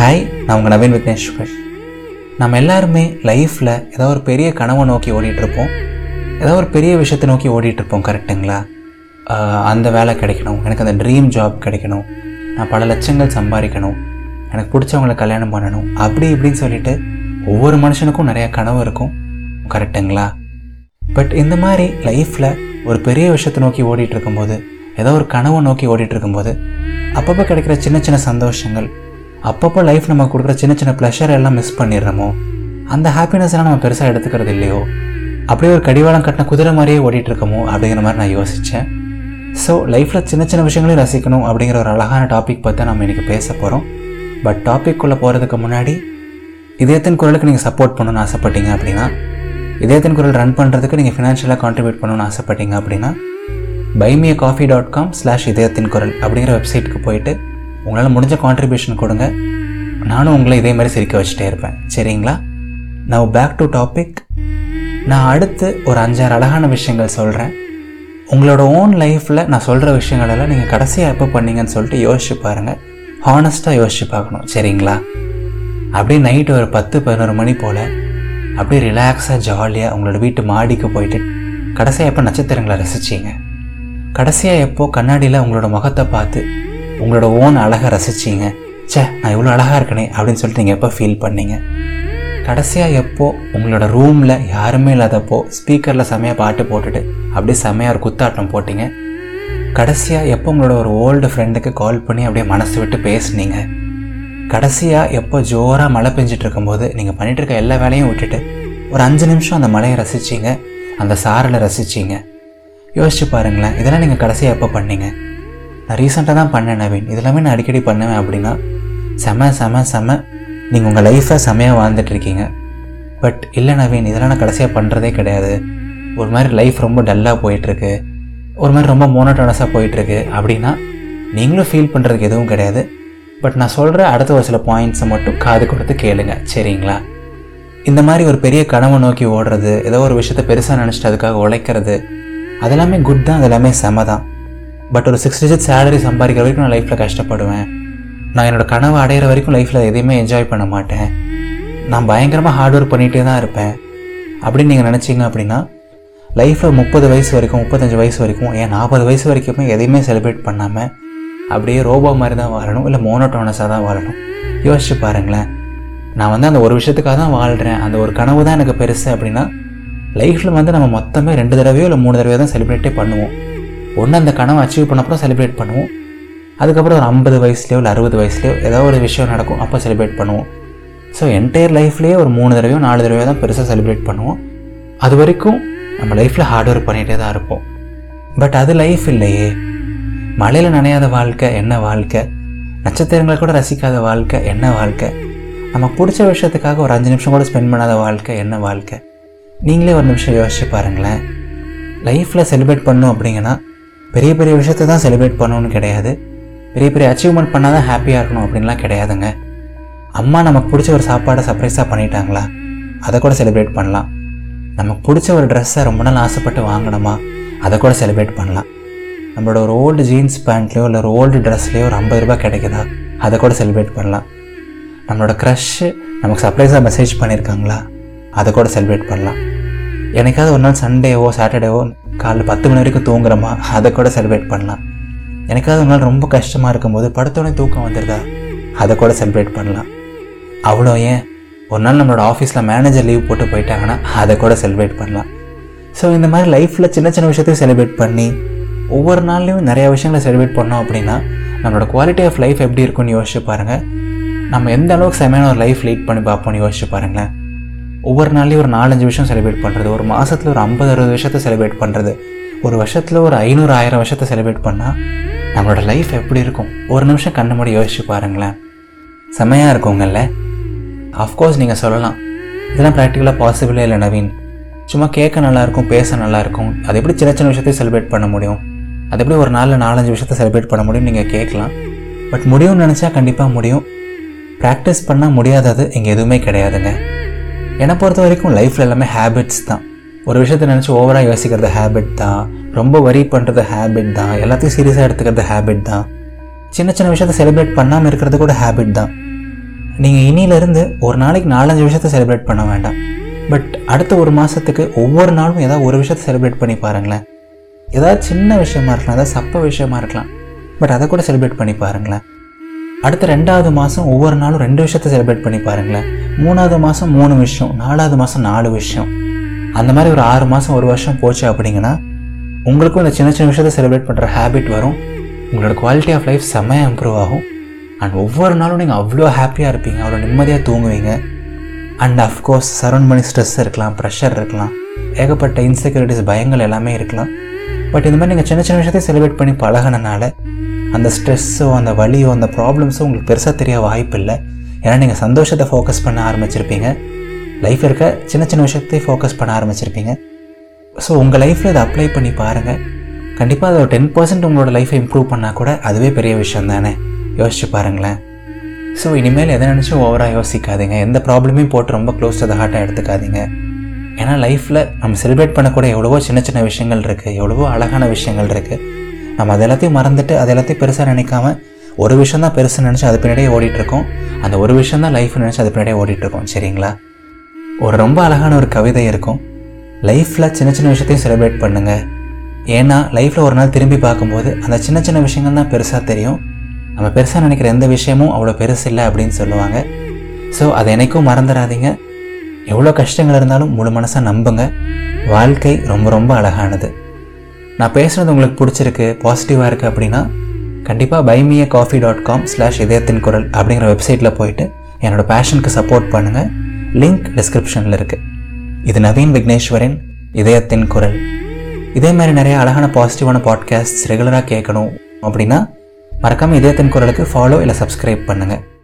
Hi நான் உங்கள் நவீன் விக்னேஸ்வர் நம்ம எல்லாருமே லைஃப்பில் ஏதோ ஒரு பெரிய கனவை நோக்கி ஓடிட்டுருப்போம். ஏதோ ஒரு பெரிய விஷயத்தை நோக்கி ஓடிட்டுருப்போம் கரெக்டுங்களா அந்த வேலை கிடைக்கணும். எனக்கு அந்த ட்ரீம் ஜாப் கிடைக்கணும். நான் பல லட்சங்கள் சம்பாதிக்கணும். எனக்கு பிடிச்சவங்கள கல்யாணம் பண்ணணும். அப்படி இப்படின்னு சொல்லிட்டு ஒவ்வொரு மனுஷனுக்கும் நிறைய கனவு இருக்கும். கரெக்டுங்களா பட் இந்த மாதிரி லைஃப்பில் ஒரு பெரிய விஷயத்தை நோக்கி ஓடிட்டு இருக்கும்போது ஏதோ ஒரு கனவை நோக்கி ஓடிட்டு இருக்கும்போது அப்பப்போ கிடைக்கிற சின்ன சின்ன சந்தோஷங்கள் அப்பப்போ லைஃப் நம்ம கொடுக்குற சின்ன சின்ன ப்ளஷர் எல்லாம் மிஸ் பண்ணிடுறோமோ? அந்த ஹாப்பினஸ் எல்லாம் நம்ம பெருசாக எடுத்துக்கிறது இல்லையோ? அப்படியே ஒரு கடிவாளம் கட்டின குதிரை மாதிரியே ஓடிட்டு இருக்கமோ அப்படிங்கிற மாதிரி நான் யோசித்தேன் ஸோ லைஃப்பில் சின்ன சின்ன விஷயங்களையும் ரசிக்கணும் அப்படிங்கிற ஒரு அழகான டாபிக் பற்றி நம்ம இன்றைக்கி பேச போகிறோம் பட் டாபிக்குள்ளே போகிறதுக்கு முன்னாடி இதயத்தின் குரலுக்கு நீங்கள் சப்போர்ட் பண்ணணும்னு ஆசைப்பட்டீங்க அப்படின்னா இதயத்தின் குரல் ரன் பண்ணுறதுக்கு நீங்கள் ஃபினான்ஷியலாக கான்ட்ரிபியூட் பண்ணணும்னு ஆசைப்பட்டீங்க அப்படின்னா buy me a coffee dot com slash இதயத்தின் குரல் அப்படிங்கிற வெப்சைட்டுக்கு போயிட்டு உங்களால் முடிஞ்ச கான்ட்ரிபியூஷன் கொடுங்க. நானும் உங்களை இதே மாதிரி சிரிக்க வச்சுட்டே இருப்பேன். சரிங்களா? நவ் பேக் டு டாபிக் நான் அடுத்து ஒரு அஞ்சாறு அழகான விஷயங்கள் சொல்கிறேன் உங்களோட ஓன் லைஃப்பில் நான் சொல்கிற விஷயங்களெல்லாம் நீங்கள் கடைசியாக எப்போ பண்ணீங்கன்னு சொல்லிட்டு யோசிச்சு பாருங்கள் ஹானஸ்ட்டாக யோசிச்சு பார்க்கணும். சரிங்களா? அப்படியே நைட்டு ஒரு பத்து பதினோரு மணி போல் அப்படியே ரிலாக்ஸாக ஜாலியாக உங்களோட வீட்டு மாடிக்கு போயிட்டு கடைசியாக எப்போ நட்சத்திரங்களை ரசிச்சிங்க? கடைசியாக எப்போ கண்ணாடியில் உங்களோட முகத்தை பார்த்து உங்களோட ஓன் அழகை ரசிச்சீங்க. ச்சே நான் இவ்வளோ அழகாக இருக்கனே அப்படின்னு சொல்லிட்டு நீங்கள் எப்போ ஃபீல் பண்ணீங்க? கடைசியாக எப்போ உங்களோட ரூமில் யாருமே இல்லாதப்போ ஸ்பீக்கரில் செமையாக பாட்டு போட்டுட்டு அப்படியே செமையாக ஒரு குத்தாட்டம் போட்டிங்க. கடைசியாக எப்போ உங்களோட ஒரு ஓல்டு ஃப்ரெண்டுக்கு கால் பண்ணி அப்படியே மனசு விட்டு பேசுனீங்க? கடைசியாக எப்போ ஜோராக மழை பெஞ்சிட்டு இருக்கும்போது நீங்கள் பண்ணிட்டு இருக்க எல்லா வேலையும் விட்டுட்டு ஒரு அஞ்சு நிமிஷம் அந்த மலையை ரசிச்சீங்க அந்த சாரலை ரசிச்சிங்க. யோசிச்சு பாருங்களேன் இதெல்லாம் நீங்கள் கடைசியாக எப்போ பண்ணீங்க? நான் ரீசெண்டாக தான் பண்ணேன் நவீன். இதெல்லாமே நான் அடிக்கடி பண்ணுவேன் அப்படின்னா செம செம செம நீங்கள் உங்கள் லைஃப்பை செமையாக வாழ்ந்துட்டு இருக்கீங்க. பட் இல்லை நவீன் இதெல்லாம் நான் கடைசியாக பண்ணுறதே கிடையாது. ஒரு மாதிரி லைஃப் ரொம்ப டல்லாக போயிட்டுருக்கு. ஒரு மாதிரி ரொம்ப மோனோட்டோனஸாக போயிட்டுருக்கு அப்படின்னா நீங்களும் ஃபீல் பண்ணுறதுக்கு எதுவும் கிடையாது. பட் நான் சொல்கிற அடுத்த ஒரு சில பாயிண்ட்ஸை மட்டும் காது கொடுத்து கேளுங்க. சரிங்களா? இந்த மாதிரி ஒரு பெரிய கனவை நோக்கி ஓடுறது ஏதோ ஒரு விஷயத்தை பெருசாக நினச்சிட்டு அதுக்காக உழைக்கிறது அதெல்லாமே குட் தான் அதெல்லாமே செம தான். பட் ஒரு சிக்ஸ் டிஜிட் சேலரி சம்பாதிக்கிற வரைக்கும் நான் லைஃப்பில் கஷ்டப்படுவேன். நான் என்னோட கனவை அடையிற வரைக்கும் லைஃப்பில் எதையுமே என்ஜாய் பண்ண மாட்டேன். நான் பயங்கரமாக ஹார்ட் ஒர்க் பண்ணிகிட்டே தான் இருப்பேன். அப்படின்னு நீங்கள் நினச்சிங்க அப்படின்னா லைஃப்பில் முப்பது வயசு வரைக்கும் முப்பத்தஞ்சு வயசு வரைக்கும் ஏன் நாற்பது வயசு வரைக்குமே எதையுமே செலிப்ரேட் பண்ணாமல் அப்படியே ரோபோ மாதிரி தான் வாழணும் இல்லை மோனோட்டோனஸாக தான் வாழணும். யோசிச்சு பாருங்களேன். நான் வந்து அந்த ஒரு விஷயத்துக்காக தான் வாழ்கிறேன் அந்த ஒரு கனவு தான் எனக்கு பெருசு அப்படின்னா லைஃப்பில் வந்து நம்ம மொத்தமே ரெண்டு தடவையோ இல்லை மூணு தடவையோ தான் செலிப்ரேட்டே பண்ணுவோம். ஒன்று அந்த கனவை அச்சீவ் பண்ணப்புறம் செலிப்ரேட் பண்ணுவோம். அதுக்கப்புறம் ஒரு ஐம்பது வயசுலையோ இல்லை அறுபது வயசுலையோ ஏதோ ஒரு விஷயம் நடக்கும். அப்போ செலிப்ரேட் பண்ணுவோம். ஸோ என்டையர் லைஃப்லேயே ஒரு மூணு தடவையோ நாலு தடவையோ தான் பெருசாக செலிப்ரேட் பண்ணுவோம். அது வரைக்கும் நம்ம லைஃப்பில் ஹார்ட் ஒர்க் பண்ணிகிட்டே தான் இருப்போம். பட் அது லைஃப் இல்லையே. மழையில் நனையாத வாழ்க்கை என்ன வாழ்க்கை? நட்சத்திரங்களை கூட ரசிக்காத வாழ்க்கை என்ன வாழ்க்கை? நமக்கு பிடிச்ச விஷயத்துக்காக ஒரு அஞ்சு நிமிஷம் கூட ஸ்பெண்ட் பண்ணாத வாழ்க்கை என்ன வாழ்க்கை? நீங்களே ஒரு நிமிஷம் யோசிச்சு பாருங்களேன். லைஃப்பில் செலிப்ரேட் பண்ணும் அப்படிங்கன்னா பெரிய பெரிய விஷயத்தை தான் செலிப்ரேட் பண்ணணும்னு கிடையாது. பெரிய பெரிய அச்சீவ்மெண்ட் பண்ணால் தான் ஹாப்பியாக இருக்கணும் அப்படின்லாம் கிடையாதுங்க. அம்மா நமக்கு பிடிச்ச ஒரு சாப்பாடை சர்ப்ரைஸாக பண்ணிட்டாங்களா? அதை கூட செலிப்ரேட் பண்ணலாம். நமக்கு பிடிச்ச ஒரு ட்ரெஸ்ஸை ரொம்ப நாள் ஆசைப்பட்டு வாங்கணுமா அதை கூட செலிப்ரேட் பண்ணலாம். நம்மளோட ஒரு ஓல்டு ஜீன்ஸ் பேண்ட்லேயோ இல்லை ஒரு ஓல்டு ட்ரெஸ்லேயோ ஒரு ஐம்பது ரூபாய் கிடைக்குதா? அதை கூட செலிப்ரேட் பண்ணலாம். நம்மளோட க்ரஷ்ஷு நமக்கு சர்ப்ரைஸாக மெசேஜ் பண்ணியிருக்காங்களா அதை கூட செலிப்ரேட் பண்ணலாம். எனக்காவது ஒரு நாள் சண்டேவோ சாட்டர்டேவோ காலைல பத்து மணி வரைக்கும் தூங்குறோமா அதை கூட செலிப்ரேட் பண்ணலாம். எனக்காவது ஒரு நாள் ரொம்ப கஷ்டமாக இருக்கும்போது படுத்தோடனே தூக்கம் வந்துடுதா அதை கூட செலிப்ரேட் பண்ணலாம். அவ்வளோ ஏன்? ஒரு நாள் நம்மளோட ஆஃபீஸில் மேனேஜர் லீவ் போட்டு போயிட்டாங்கன்னா அதை கூட செலிப்ரேட் பண்ணலாம். ஸோ இந்த மாதிரி லைஃப்பில் சின்ன சின்ன விஷயத்தையும் செலிப்ரேட் பண்ணி ஒவ்வொரு நாள்லையும் நிறையா விஷயங்களை செலிப்ரேட் பண்ணோம் அப்படின்னா நம்மளோட குவாலிட்டி ஆஃப் லைஃப் எப்படி இருக்கும்னு யோசிச்சு பாருங்கள் நம்ம எந்த அளவுக்கு செமையான ஒரு லைஃப் லீட் பண்ணி பார்ப்போம்னு யோசிச்சு பாருங்களேன். ஒவ்வொரு நாள்லேயும் ஒரு நாலஞ்சு விஷயம் செலிப்ரேட் பண்ணுறது ஒரு மாதத்தில் ஒரு ஐம்பது அறுபது விஷயத்தை செலிப்ரேட் பண்ணுறது ஒரு வருஷத்தில் ஒரு ஐநூறு ஆயிரம் வருஷத்தை செலிப்ரேட் பண்ணால் நம்மளோட லைஃப் எப்படி இருக்கும்? ஒரு நிமிஷம் கண்ணு மூடி யோசிச்சு பாருங்களேன். செமையாக இருக்குங்கல்ல? அஃப்கோர்ஸ் நீங்கள் சொல்லலாம். இதெல்லாம் ப்ராக்டிக்கலாக பாசிபிளே இல்லை நவீன். சும்மா கேட்க நல்லாயிருக்கும் பேச நல்லாயிருக்கும் அது எப்படி சின்ன சின்ன விஷயத்தையும் செலிப்ரேட் பண்ண முடியும்? அது எப்படி ஒரு நாளில் நாலஞ்சு விஷயத்தை செலிப்ரேட் பண்ண முடியும் நீங்கள் கேட்கலாம். பட் முடியும்னு நினச்சா கண்டிப்பாக முடியும். ப்ராக்டிஸ் பண்ணால் முடியாதது இங்கே எதுவுமே கிடையாதுங்க. என்னை பொறுத்த வரைக்கும் லைஃப்பில் எல்லாமே ஹேபிட்ஸ் தான். ஒரு விஷயத்தை நினச்சி ஓவராக யோசிக்கிறது ஹேபிட் தான். ரொம்ப வரி பண்ணுறது ஹேபிட் தான். எல்லாத்தையும் சீரியஸாக எடுத்துக்கிறது ஹேபிட் தான். சின்ன சின்ன விஷயத்தை செலிப்ரேட் பண்ணாமல் இருக்கிறது கூட ஹேபிட் தான். நீங்கள் இனியிலேருந்து ஒரு நாளைக்கு நாலஞ்சு விஷயத்த செலிப்ரேட் பண்ண வேண்டாம். பட் அடுத்த ஒரு மாதத்துக்கு ஒவ்வொரு நாளும் ஏதாவது ஒரு விஷயத்தை செலிப்ரேட் பண்ணி பாருங்களேன். ஏதாவது சின்ன விஷயமா இருக்கலாம் ஏதாவது சப்ப விஷயமா இருக்கலாம். பட் அதை கூட செலிப்ரேட் பண்ணி பாருங்களேன். அடுத்த ரெண்டாவது மாதம் ஒவ்வொரு நாளும் ரெண்டு விஷயத்த செலிப்ரேட் பண்ணி பாருங்களேன். மூணாவது மாதம் மூணு விஷயம் நாலாவது மாதம் நாலு விஷயம். அந்த மாதிரி ஒரு ஆறு மாதம் ஒரு வருஷம் போச்சு அப்படிங்கன்னா உங்களுக்கும் இந்த சின்ன சின்ன விஷயத்தை செலிப்ரேட் பண்ணுற ஹேபிட் வரும். உங்களோட குவாலிட்டி ஆஃப் லைஃப் செம்மையாக இம்ப்ரூவ் ஆகும். அண்ட் ஒவ்வொரு நாளும் நீங்கள் அவ்வளோ ஹாப்பியாக இருப்பீங்க அவ்வளோ நிம்மதியாக தூங்குவீங்க. அண்ட் அஃப்கோர்ஸ் சரௌண்ட் பண்ணி ஸ்ட்ரெஸ் இருக்கலாம் ப்ரெஷர் இருக்கலாம். ஏகப்பட்ட இன்செக்யூரிட்டிஸ் பயங்கள் எல்லாமே இருக்கலாம். பட் இந்த மாதிரி நீங்கள் சின்ன சின்ன விஷயத்தை செலிப்ரேட் பண்ணி பழகினால அந்த ஸ்ட்ரெஸ்ஸோ அந்த வலியோ அந்த ப்ராப்ளம்ஸோ உங்களுக்கு பெருசாக தெரிய வாய்ப்பு இல்லை ஏன்னா நீங்கள் சந்தோஷத்தை ஃபோக்கஸ் பண்ண ஆரம்பிச்சிருப்பீங்க. லைஃப்பில் இருக்க சின்ன சின்ன விஷயத்தையும் ஃபோக்கஸ் பண்ண ஆரம்பிச்சிருப்பீங்க. ஸோ உங்கள் லைஃப்பில் இதை அப்ளை பண்ணி பாருங்கள் கண்டிப்பாக அது ஒரு டென் பர்சன்ட் உங்களோட லைஃப்பை இம்ப்ரூவ் பண்ணால் கூட அதுவே பெரிய விஷயம் தானே? யோசிச்சு பாருங்களேன். ஸோ இனிமேல் எதை நினச்சும் ஓவராக யோசிக்காதீங்க. எந்த ப்ராப்ளமையும் போட்டு ரொம்ப க்ளோஸ் டு த ஹார்ட்டாக எடுத்துக்காதீங்க. ஏன்னா லைஃப்பில் நம்ம செலிப்ரேட் பண்ணக்கூடிய எவ்வளவோ சின்ன சின்ன விஷயங்கள் இருக்குது எவ்வளவோ அழகான விஷயங்கள் இருக்குது நம்ம அது எல்லாத்தையும் மறந்துட்டு அது எல்லாத்தையும் பெருசாக நினைக்காம ஒரு விஷயம் தான் பெருசு நினச்சி அது பின்னாடியே ஓடிட்டுருக்கோம். அந்த ஒரு விஷயம் தான் லைஃப் நினச்சி அது பின்னாடியே ஓடிட்டுருக்கோம் சரிங்களா? ஒரு ரொம்ப அழகான ஒரு கவிதை இருக்கும். லைஃப்பில் சின்ன சின்ன விஷயத்தையும் செலிப்ரேட் பண்ணுங்கள் ஏன்னா லைஃப்பில் ஒரு நாள் திரும்பி பார்க்கும்போது அந்த சின்ன சின்ன விஷயங்கள் தான் பெருசாக தெரியும். நம்ம பெருசாக நினைக்கிற எந்த விஷயமும் அவ்வளோ பெருசு இல்லை அப்படின்னு சொல்லுவாங்க. ஸோ அதை என்னைக்கும் மறந்துடாதீங்க. எவ்வளோ கஷ்டங்கள் இருந்தாலும் முழு மனசாக நம்புங்க. வாழ்க்கை ரொம்ப ரொம்ப அழகானது. நான் பேசுகிறது உங்களுக்கு பிடிச்சிருக்கு பாசிட்டிவாக இருக்குது அப்படின்னா கண்டிப்பாக buy me a coffee dot com slash இதயத்தின் குரல் அப்படிங்கிற வெப்சைட்டில் போயிட்டு என்னோட பேஷனுக்கு சப்போர்ட் பண்ணுங்கள் லிங்க் டிஸ்கிரிப்ஷனில் இருக்குது இது நவீன் விக்னேஸ்வரின் இதயத்தின் குரல். இதே மாதிரி நிறைய அழகான பாசிட்டிவான பாட்காஸ்ட் ரெகுலராக கேட்கணும் அப்படின்னா மறக்காமல் இதயத்தின் குரலுக்கு ஃபாலோ இல்லை சப்ஸ்கிரைப் பண்ணுங்கள்